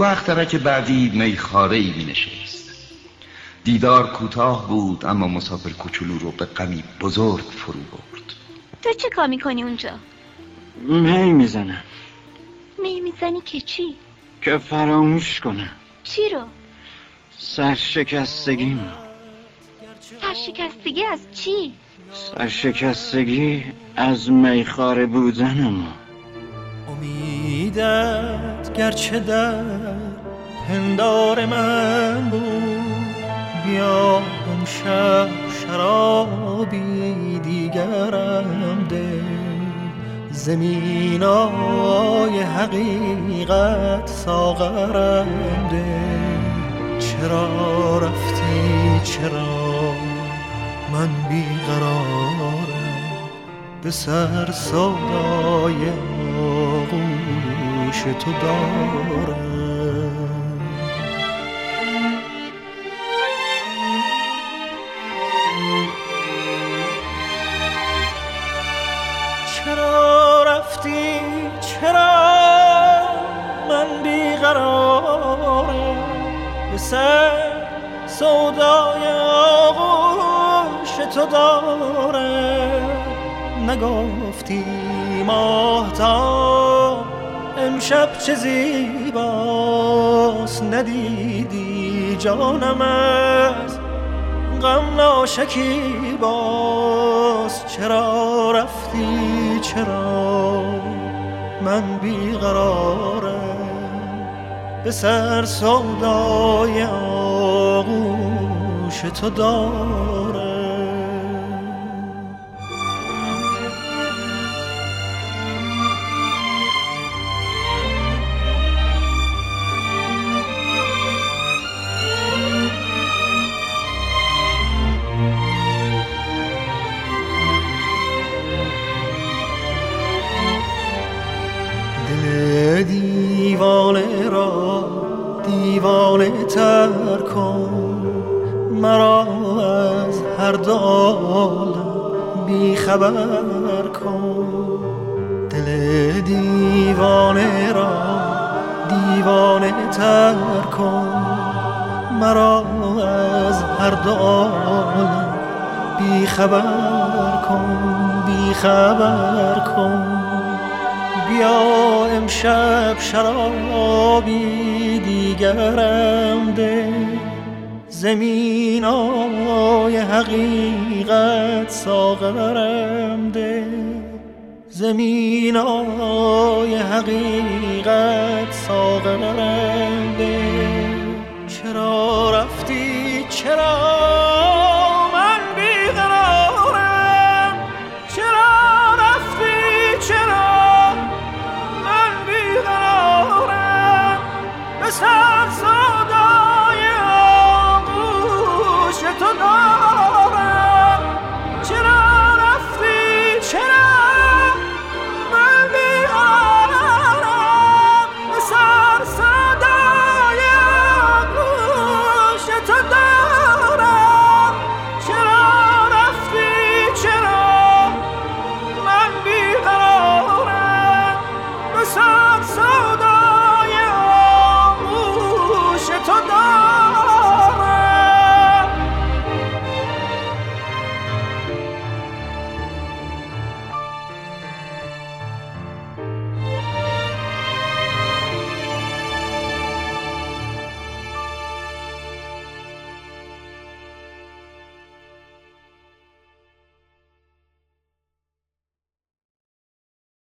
تو اخترک بعدی میخاره ای می نشست دیدار کوتاه بود اما مسافر کوچولو رو به غمی بزرگ فرو برد تو چه کار می‌کنی اونجا؟ می می‌زنم می می‌زنی که چی؟ که فراموش کنم چی رو؟ سرشکستگیم سرشکستگی از چی؟ سرشکستگی از میخاره بودنم امیدت گرچه در پندار من بود. بیا امشب شرابی دیگرم ده. زمینای حقیقت ساغرم ده. چرا رفتی؟ چرا من بیقرارم؟ به سر سودای آغوش تو دارم. چرا رفتی؟ چرا من بیقرارم؟ به سر سودای آغوش تو دارم. نگفتی ماهتا امشب چه زیباست ندیدی جانم از غم ناشکی باز چرا رفتی؟ چرا من بیقرارم به سر سودای آغوش تو دارم؟ دیوانه تر کن. مرا از هر دو عالم بیخبر کن. دل دیوانه را دیوانه تر کن. مرا از هر دو عالم بیخبر کن بیخبر کن. بیا امشب شرابی دیگرم ده. زمین آی حقیقت ساغرم ده. زمین آی حقیقت ساغرم so